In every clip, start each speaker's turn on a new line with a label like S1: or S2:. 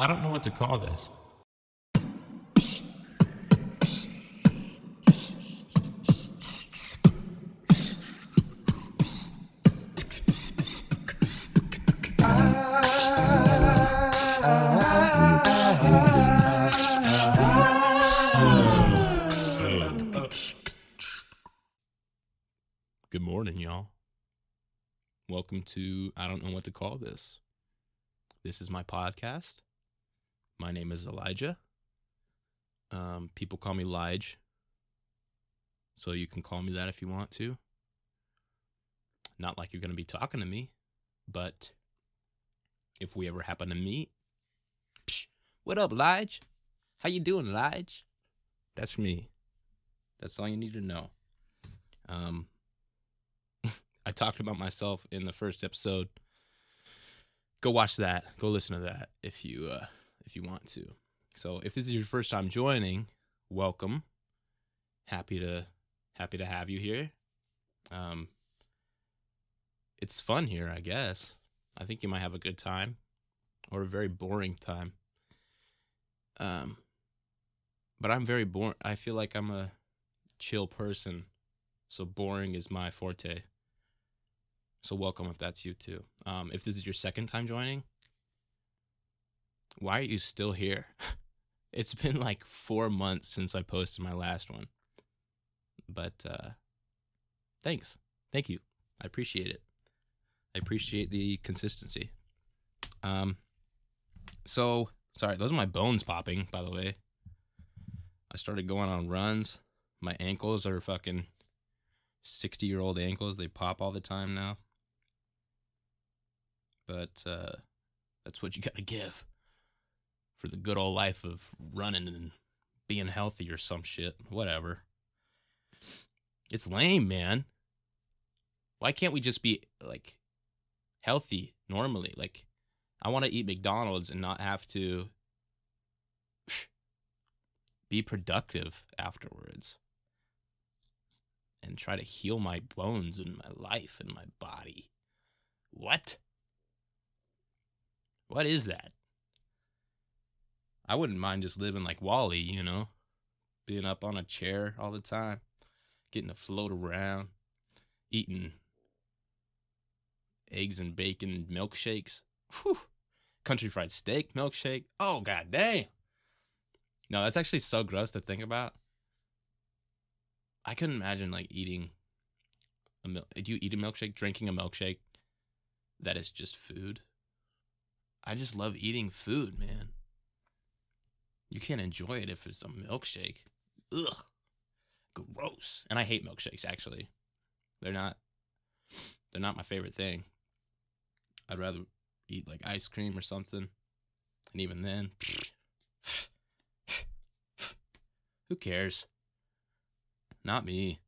S1: I don't know what to call this. Good morning, y'all. Welcome to I don't know what to call this. This is my podcast. My name is Elijah. Um, people call me Lige, so you can call me that if you want to. Not like you're gonna be talking to me, but if we ever happen to meet, psh, what up, Lige? How you doing, Lige? That's me. That's all you need to know. Um, I talked about myself in the first episode. Go watch that. Go listen to that if you uh, if you want to. So if this is your first time joining, welcome. Happy to happy to have you here. Um, it's fun here, I guess. I think you might have a good time, or a very boring time. Um, but I'm very boring. I feel like I'm a chill person, so boring is my forte. So welcome if that's you too. Um, if this is your second time joining, why are you still here? it's been like four months since I posted my last one. But uh, thanks. Thank you. I appreciate it. I appreciate the consistency. Um, so sorry, those are my bones popping, by the way. I started going on runs. My ankles are fucking 60 year old ankles. They pop all the time now but uh, that's what you got to give for the good old life of running and being healthy or some shit. Whatever. It's lame, man. Why can't we just be like healthy normally? Like, I want to eat McDonald's and not have to be productive afterwards and try to heal my bones and my life and my body. What? What is that? I wouldn't mind just living like WALL-E, you know, being up on a chair all the time, getting to float around, eating eggs and bacon milkshakes. Whew. Country fried steak milkshake. Oh god damn. No, that's actually so gross to think about. I couldn't imagine like eating a milk. Do you eat a milkshake? Drinking a milkshake that is just food. I just love eating food, man. You can't enjoy it if it's a milkshake. Ugh. Gross. And I hate milkshakes actually. They're not they're not my favorite thing. I'd rather eat like ice cream or something. And even then, who cares? Not me.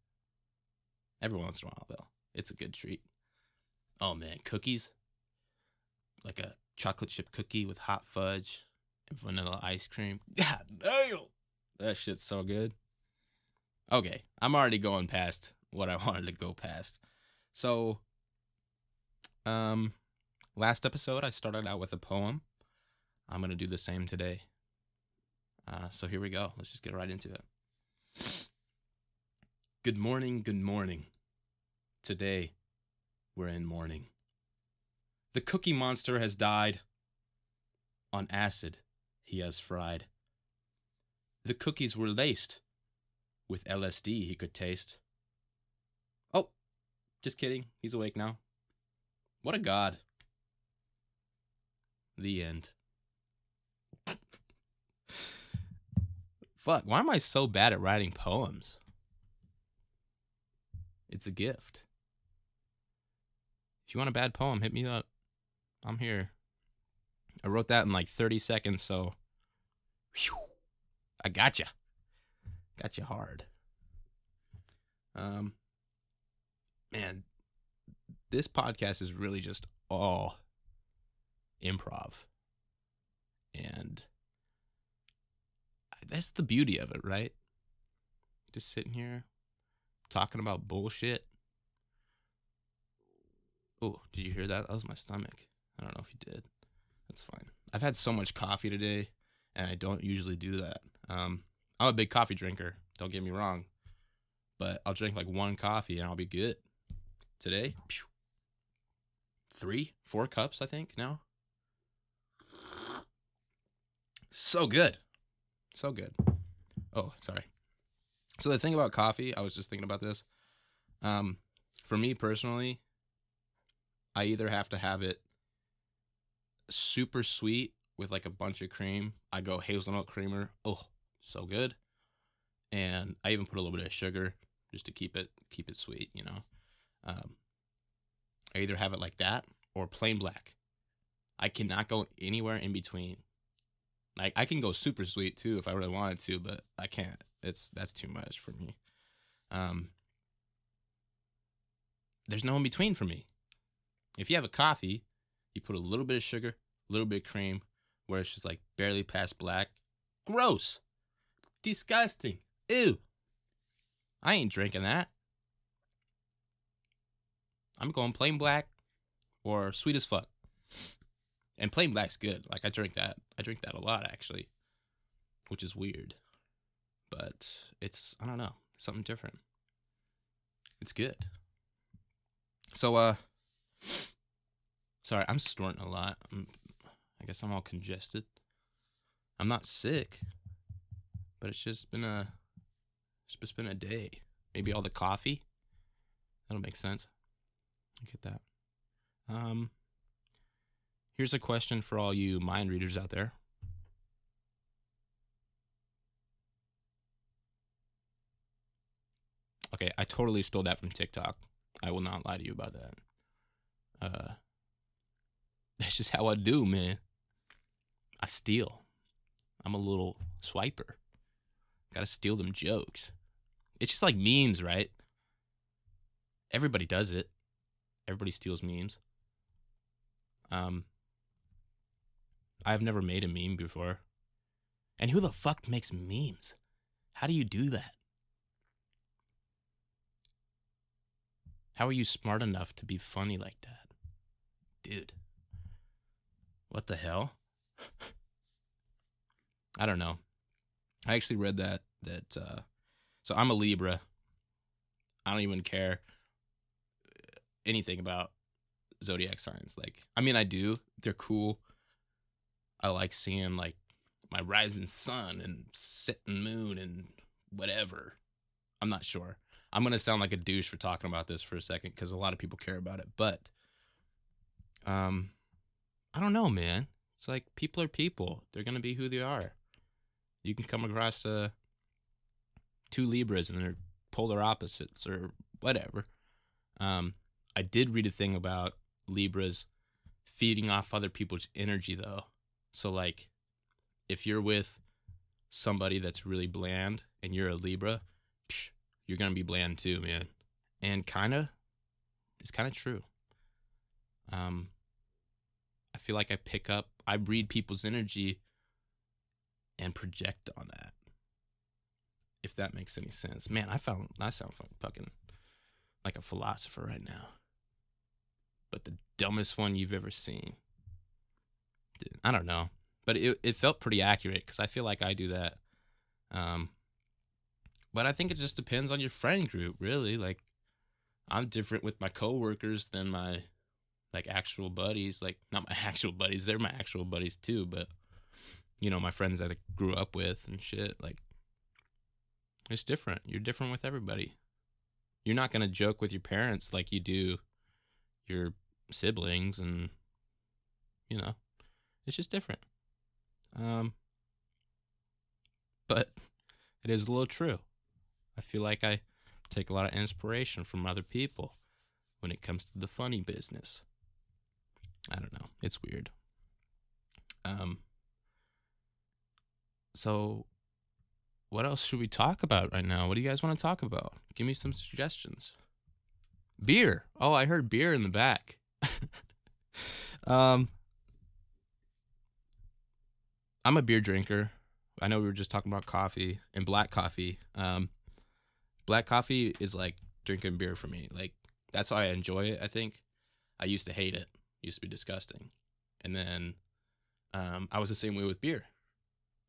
S1: Every once in a while though. It's a good treat. Oh man, cookies? Like a chocolate chip cookie with hot fudge and vanilla ice cream. God damn. That shit's so good. Okay, I'm already going past what I wanted to go past. So, um, last episode I started out with a poem. I'm gonna do the same today. Uh, so here we go. Let's just get right into it. Good morning, good morning. Today, we're in mourning. The cookie monster has died. On acid, he has fried. The cookies were laced with LSD he could taste. Oh, just kidding. He's awake now. What a god. The end. Fuck, why am I so bad at writing poems? It's a gift. If you want a bad poem, hit me up. I'm here. I wrote that in like 30 seconds, so whew, I got you. Got you hard. Um, man, this podcast is really just all improv, and that's the beauty of it, right? Just sitting here talking about bullshit. Oh, did you hear that? That was my stomach. I don't know if you did. That's fine. I've had so much coffee today, and I don't usually do that. Um, I'm a big coffee drinker. Don't get me wrong, but I'll drink like one coffee and I'll be good. Today, phew, three, four cups, I think now. So good, so good. Oh, sorry. So the thing about coffee, I was just thinking about this. Um, for me personally, I either have to have it super sweet with like a bunch of cream. I go hazelnut creamer. Oh, so good. And I even put a little bit of sugar just to keep it keep it sweet, you know. Um, I either have it like that or plain black. I cannot go anywhere in between. Like I can go super sweet too if I really wanted to, but I can't. It's that's too much for me. Um, there's no in between for me. If you have a coffee, you put a little bit of sugar, a little bit of cream, where it's just like barely past black. Gross. Disgusting. Ew. I ain't drinking that. I'm going plain black or sweet as fuck. And plain black's good. Like I drink that. I drink that a lot actually, which is weird. But it's I don't know, something different. It's good. So uh sorry, I'm snorting a lot. I'm, I guess I'm all congested. I'm not sick, but it's just been a it's just been a day. Maybe all the coffee. That'll make sense. I get that. Um here's a question for all you mind readers out there. Okay, I totally stole that from TikTok. I will not lie to you about that. Uh, that's just how I do, man. I steal. I'm a little swiper. Gotta steal them jokes. It's just like memes, right? Everybody does it. Everybody steals memes. Um, I've never made a meme before. And who the fuck makes memes? How do you do that? How are you smart enough to be funny like that? Dude. What the hell? I don't know. I actually read that that uh so I'm a Libra. I don't even care anything about zodiac signs. Like I mean I do. They're cool. I like seeing like my rising sun and setting moon and whatever. I'm not sure. I'm gonna sound like a douche for talking about this for a second because a lot of people care about it, but um, I don't know, man. It's like people are people. They're gonna be who they are. You can come across uh, two Libras and they're polar opposites or whatever. Um, I did read a thing about Libras feeding off other people's energy though. So like, if you're with somebody that's really bland and you're a Libra, psh, you're gonna be bland too, man. And kind of, it's kind of true. Um, I feel like I pick up, I read people's energy and project on that. If that makes any sense, man, I found I sound fucking like a philosopher right now. But the dumbest one you've ever seen. Dude, I don't know, but it it felt pretty accurate because I feel like I do that. Um, but I think it just depends on your friend group, really. Like, I'm different with my coworkers than my like actual buddies. Like, not my actual buddies; they're my actual buddies too. But you know, my friends that I grew up with and shit. Like, it's different. You're different with everybody. You're not gonna joke with your parents like you do your siblings, and you know, it's just different. Um, but it is a little true. I feel like I take a lot of inspiration from other people when it comes to the funny business. I don't know. It's weird. Um so what else should we talk about right now? What do you guys want to talk about? Give me some suggestions. Beer. Oh, I heard beer in the back. um I'm a beer drinker. I know we were just talking about coffee and black coffee. Um black coffee is like drinking beer for me. Like that's how I enjoy it. I think I used to hate it. Used to be disgusting, and then um, I was the same way with beer.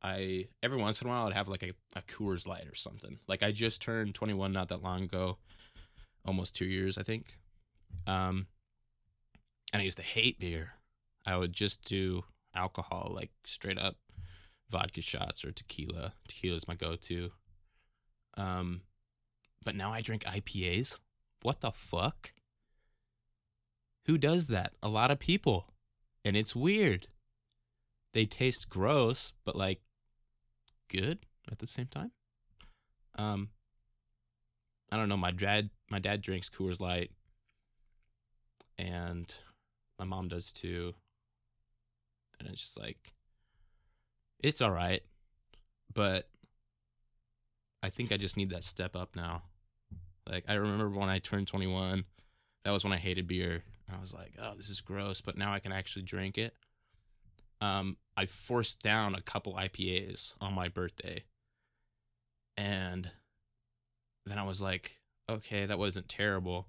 S1: I every once in a while I'd have like a, a Coors Light or something. Like I just turned 21 not that long ago, almost two years I think. Um, and I used to hate beer. I would just do alcohol, like straight up vodka shots or tequila. Tequila is my go-to. Um, but now I drink IPAs. What the fuck? Who does that? A lot of people, and it's weird. They taste gross, but like good at the same time. Um, I don't know. My dad, my dad drinks Coors Light, and my mom does too. And it's just like, it's all right, but I think I just need that step up now. Like I remember when I turned 21, that was when I hated beer. I was like, oh, this is gross, but now I can actually drink it. Um, I forced down a couple IPAs on my birthday. And then I was like, okay, that wasn't terrible.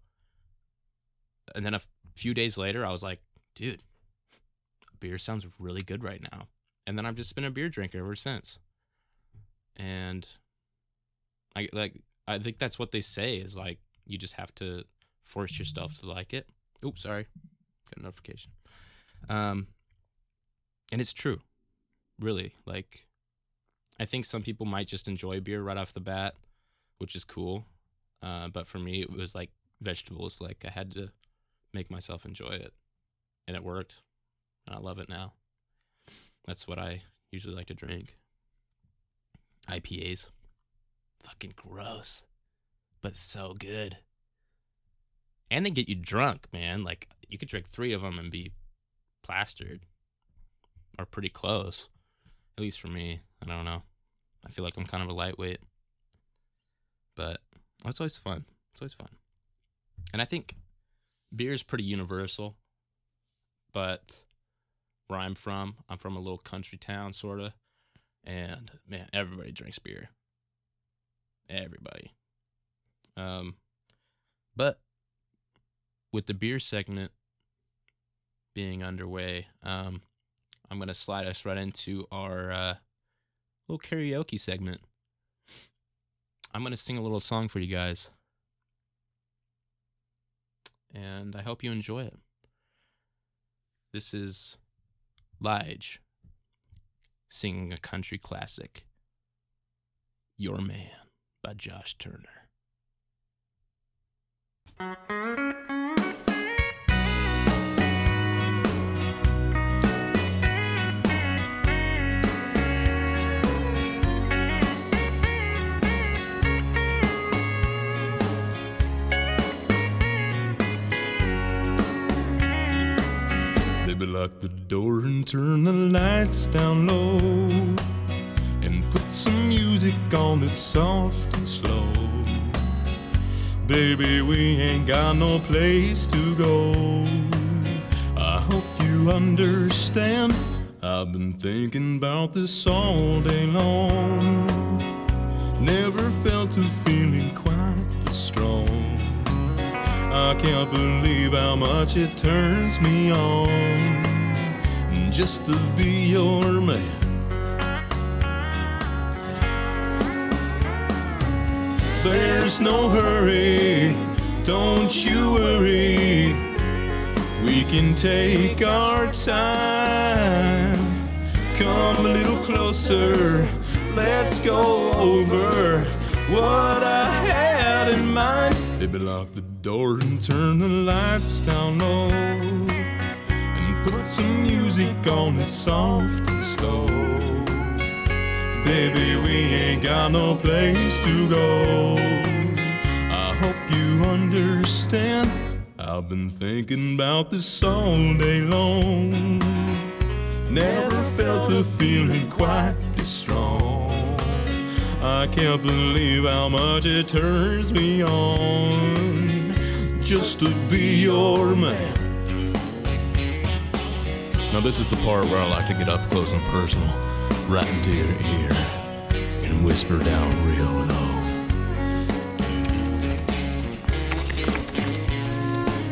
S1: And then a f- few days later, I was like, dude, beer sounds really good right now. And then I've just been a beer drinker ever since. And I like I think that's what they say is like you just have to force yourself to like it. Oops, sorry. Got a notification. Um and it's true. Really. Like I think some people might just enjoy beer right off the bat, which is cool. Uh, but for me it was like vegetables. Like I had to make myself enjoy it. And it worked. And I love it now. That's what I usually like to drink. IPAs. Fucking gross. But so good. And they get you drunk, man. Like you could drink 3 of them and be plastered or pretty close. At least for me. I don't know. I feel like I'm kind of a lightweight. But it's always fun. It's always fun. And I think beer is pretty universal. But where I'm from, I'm from a little country town, sort of. And man, everybody drinks beer. Everybody. Um, but with the beer segment being underway, um, I'm going to slide us right into our uh, little karaoke segment. I'm going to sing a little song for you guys. And I hope you enjoy it. This is Lige singing a country classic, Your Man by Josh Turner. Lock the door and turn the lights down low. And put some music on that's soft and slow. Baby, we ain't got no place to go. I hope you understand. I've been thinking about this all day long. Never felt a feeling quite this strong. I can't believe how much it turns me on just to be your man. There's no hurry, don't you worry. We can take our time. Come a little closer, let's go over what I had in mind. Baby, lock the door and turn the lights down low. Put some music on that's soft and slow. Baby, we ain't got no place to go. I hope you understand. I've been thinking about this all day long. Never felt a feeling quite this strong. I can't believe how much it turns me on just to be your man.
S2: Now, this is the part where I like to get up close and personal, right into your ear, and whisper down real low.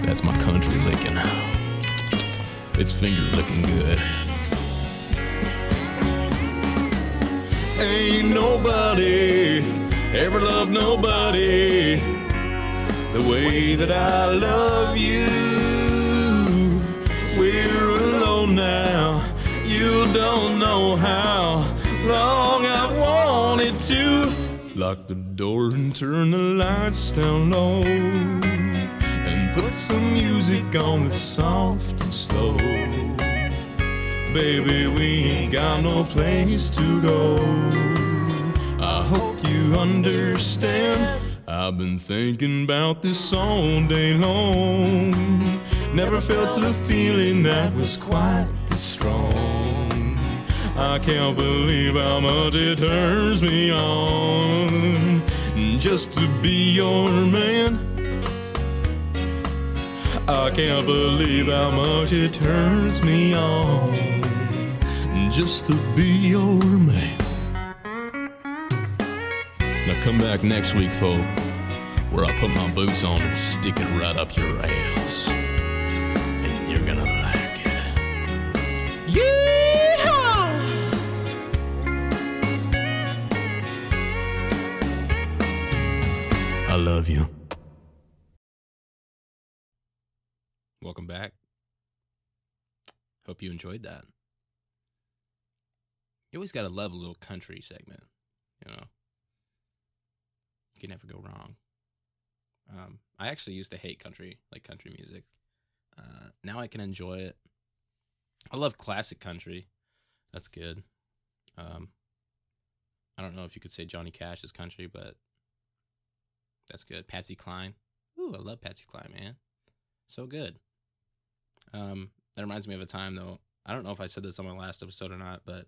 S2: That's my country licking. It's finger licking good. Ain't nobody ever loved nobody the way that I love you. Don't know how long I've wanted to lock the door and turn the lights down low and put some music on that's soft and slow. Baby, we ain't got no place to go. I hope you understand. I've been thinking about this all day long. Never felt a feeling that was quite this strong. I can't believe how much it turns me on just to be your man. I can't believe how much it turns me on just to be your man. Now come back next week, folks, where I put my boots on and stick it right up your ass. Love you.
S1: Welcome back. Hope you enjoyed that. You always gotta love a little country segment, you know. You can never go wrong. Um, I actually used to hate country, like country music. Uh, now I can enjoy it. I love classic country. That's good. Um, I don't know if you could say Johnny Cash is country, but that's good. Patsy Cline. Ooh, I love Patsy Cline, man. So good. Um, that reminds me of a time though. I don't know if I said this on my last episode or not, but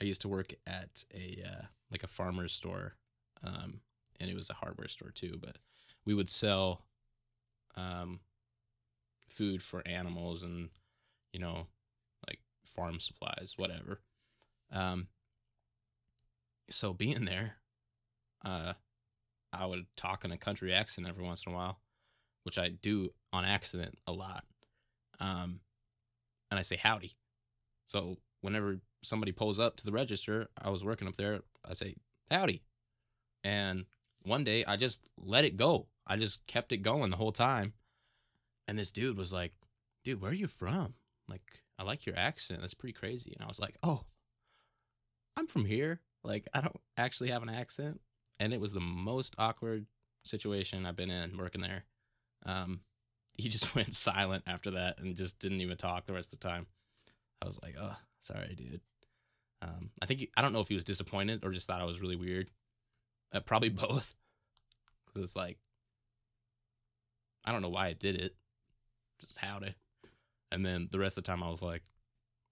S1: I used to work at a uh, like a farmer's store, um, and it was a hardware store too. But we would sell um, food for animals and you know like farm supplies, whatever. Um, so being there, uh, I would talk in a country accent every once in a while, which I do on accident a lot. Um, and I say howdy. So whenever somebody pulls up to the register, I was working up there, I say howdy. And one day I just let it go. I just kept it going the whole time. And this dude was like, dude, where are you from? Like, I like your accent. That's pretty crazy. And I was like, oh, I'm from here. Like, I don't actually have an accent. And it was the most awkward situation I've been in working there. Um, he just went silent after that and just didn't even talk the rest of the time. I was like, oh, sorry, dude. Um, I think he, I don't know if he was disappointed or just thought I was really weird. Uh, probably both. Cause it's like, I don't know why I did it. Just howdy. And then the rest of the time I was like,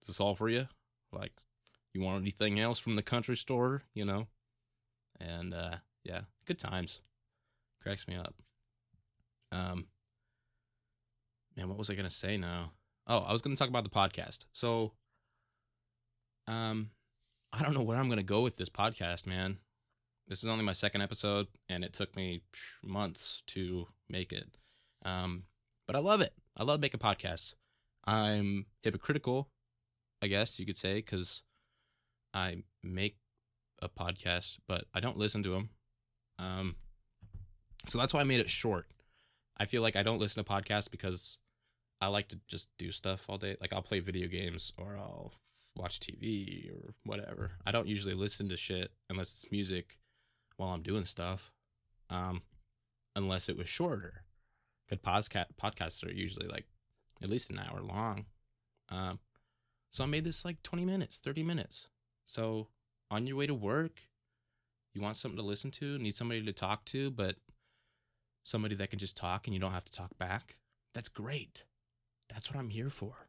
S1: is this all for you? Like, you want anything else from the country store? You know? And uh, yeah, good times. Cracks me up. Um, man, what was I gonna say now? Oh, I was gonna talk about the podcast. So, um, I don't know where I'm gonna go with this podcast, man. This is only my second episode, and it took me months to make it. Um, but I love it. I love making podcasts. I'm hypocritical, I guess you could say, because I make podcast, but I don't listen to them. Um, so that's why I made it short. I feel like I don't listen to podcasts because I like to just do stuff all day. Like I'll play video games or I'll watch TV or whatever. I don't usually listen to shit unless it's music while I'm doing stuff. Um, unless it was shorter. Good podcast podcasts are usually like at least an hour long. Um, so I made this like 20 minutes, 30 minutes. So on your way to work, you want something to listen to, need somebody to talk to, but somebody that can just talk and you don't have to talk back. That's great. That's what I'm here for.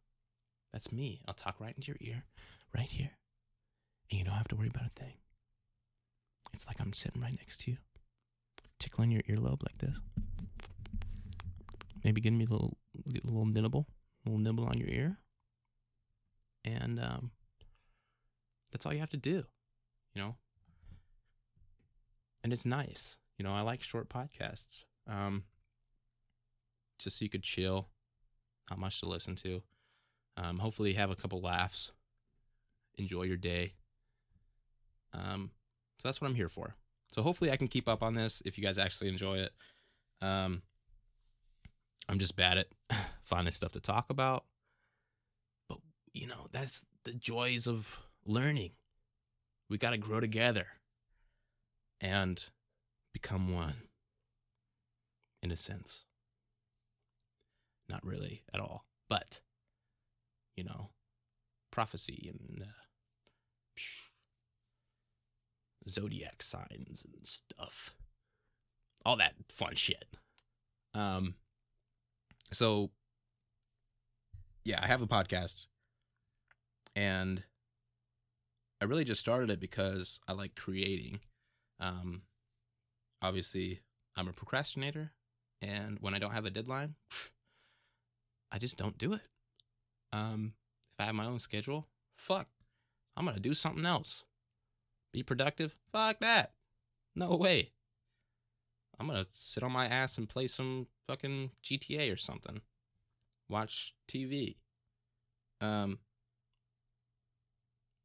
S1: That's me. I'll talk right into your ear, right here. And you don't have to worry about a thing. It's like I'm sitting right next to you, tickling your earlobe like this. Maybe giving me a little, a little nibble, a little nibble on your ear. And um, that's all you have to do, you know? And it's nice. You know, I like short podcasts. Um, just so you could chill, not much to listen to. Um, hopefully, have a couple laughs, enjoy your day. Um, so that's what I'm here for. So hopefully I can keep up on this if you guys actually enjoy it. Um, I'm just bad at finding stuff to talk about. But, you know, that's the joys of learning. We got to grow together and become one, in a sense. Not really at all, but, you know, prophecy and uh, zodiac signs and stuff. All that fun shit. Um so yeah, I have a podcast and I really just started it because I like creating. Um obviously, I'm a procrastinator and when I don't have a deadline, I just don't do it. Um if I have my own schedule, fuck, I'm to do something else. Be productive? Fuck that. No way. I'm gonna sit on my ass and play some fucking GTA or something. Watch TV. Um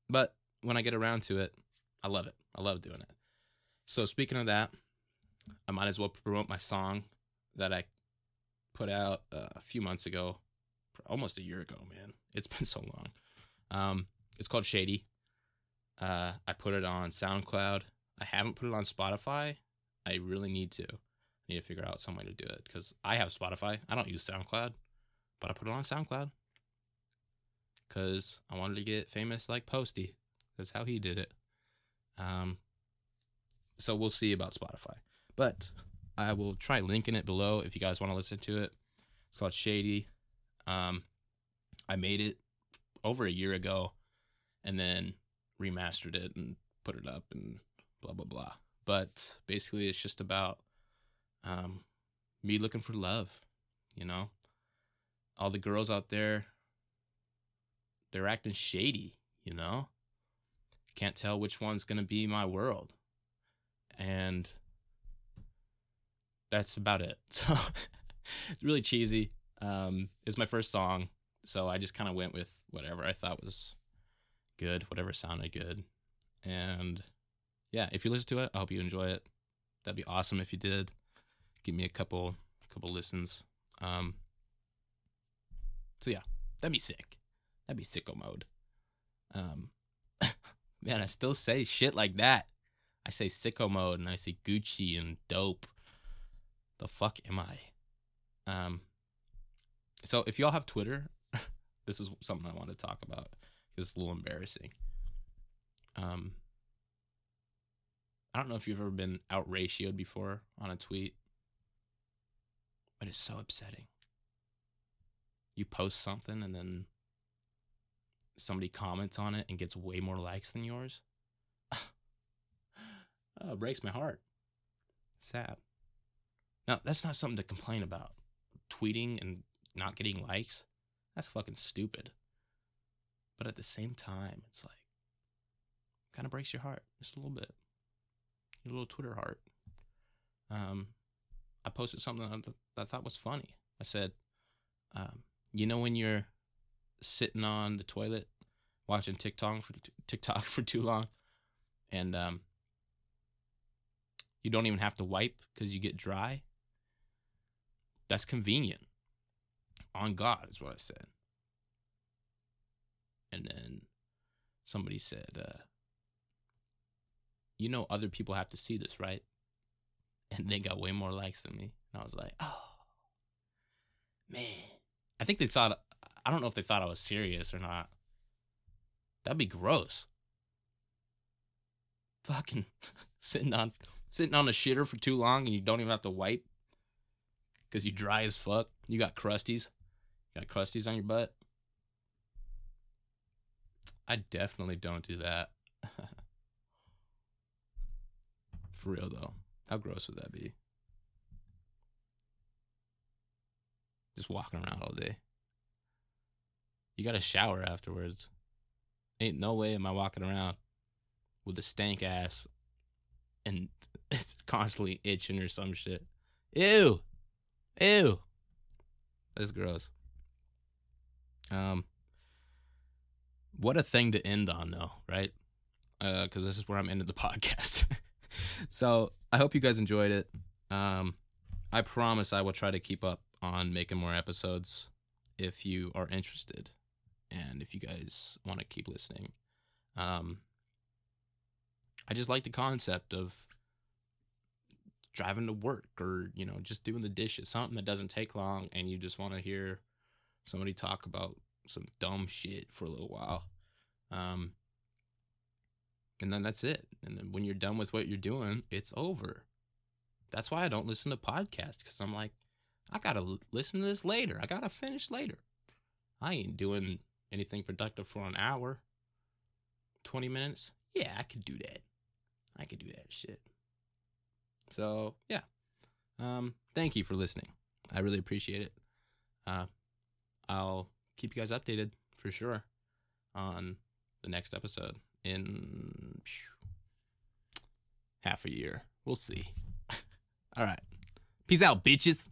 S1: but when I get around to it, I love it. I love doing it. So speaking of that, I might as well promote my song that I put out uh, a few months ago, almost a year ago, man. It's been so long. Um, it's called Shady. Uh, I put it on SoundCloud. I haven't put it on Spotify. I really need to. I need to figure out some way to do it because I have Spotify. I don't use SoundCloud, but I put it on SoundCloud because I wanted to get famous like Posty. That's how he did it. Um, so we'll see about Spotify, but I will try linking it below if you guys want to listen to it. It's called Shady. Um, I made it over a year ago, and then remastered it and put it up and blah blah blah. But basically, it's just about um, me looking for love. You know, all the girls out there, they're acting shady. You know, can't tell which one's gonna be my world, and that's about it. So it's really cheesy. Um, it's my first song, so I just kind of went with whatever I thought was good, whatever sounded good. And yeah, if you listen to it, I hope you enjoy it. That'd be awesome if you did. Give me a couple couple listens. Um So yeah, that'd be sick. That'd be sicko mode. Um man, I still say shit like that. I say sicko mode and I say Gucci and dope. The fuck am I? Um so if y'all have Twitter, this is something I want to talk about. It's a little embarrassing. Um, I don't know if you've ever been outratioed before on a tweet, but it's so upsetting. You post something and then somebody comments on it and gets way more likes than yours. oh, breaks my heart. Sad. Now, that's not something to complain about. Tweeting and not getting likes, that's fucking stupid. But at the same time, it's like kind of breaks your heart just a little bit. Your little Twitter heart. Um, I posted something that I thought was funny. I said, um, you know when you're sitting on the toilet watching TikTok for TikTok for too long, and um, you don't even have to wipe because you get dry. That's convenient. On God is what I said. And then somebody said, uh, you know, other people have to see this, right? And they got way more likes than me. And I was like, oh, man. I think they thought, I don't know if they thought I was serious or not. That'd be gross. Fucking sitting on sitting on a shitter for too long and you don't even have to wipe because you dry as fuck. You got crusties. You got crusties on your butt. I definitely don't do that. For real though. How gross would that be? Just walking around all day. You got to shower afterwards. Ain't no way am I walking around with a stank ass and it's constantly itching or some shit. Ew. Ew. That's gross. Um what a thing to end on though, right? Uh because this is where I'm ending the podcast. so I hope you guys enjoyed it. Um, I promise I will try to keep up on making more episodes if you are interested and if you guys want to keep listening. Um, I just like the concept of driving to work or, you know, just doing the dishes, something that doesn't take long and you just want to hear somebody talk about some dumb shit for a little while. Um, and then that's it. And then when you're done with what you're doing, it's over. That's why I don't listen to podcasts because I'm like, I gotta listen to this later. I gotta finish later. I ain't doing anything productive for an hour, 20 minutes. Yeah, I could do that. I could do that shit. So, yeah. Um, thank you for listening. I really appreciate it. Uh, I'll keep you guys updated for sure on the next episode in half a year. We'll see. All right. Peace out, bitches.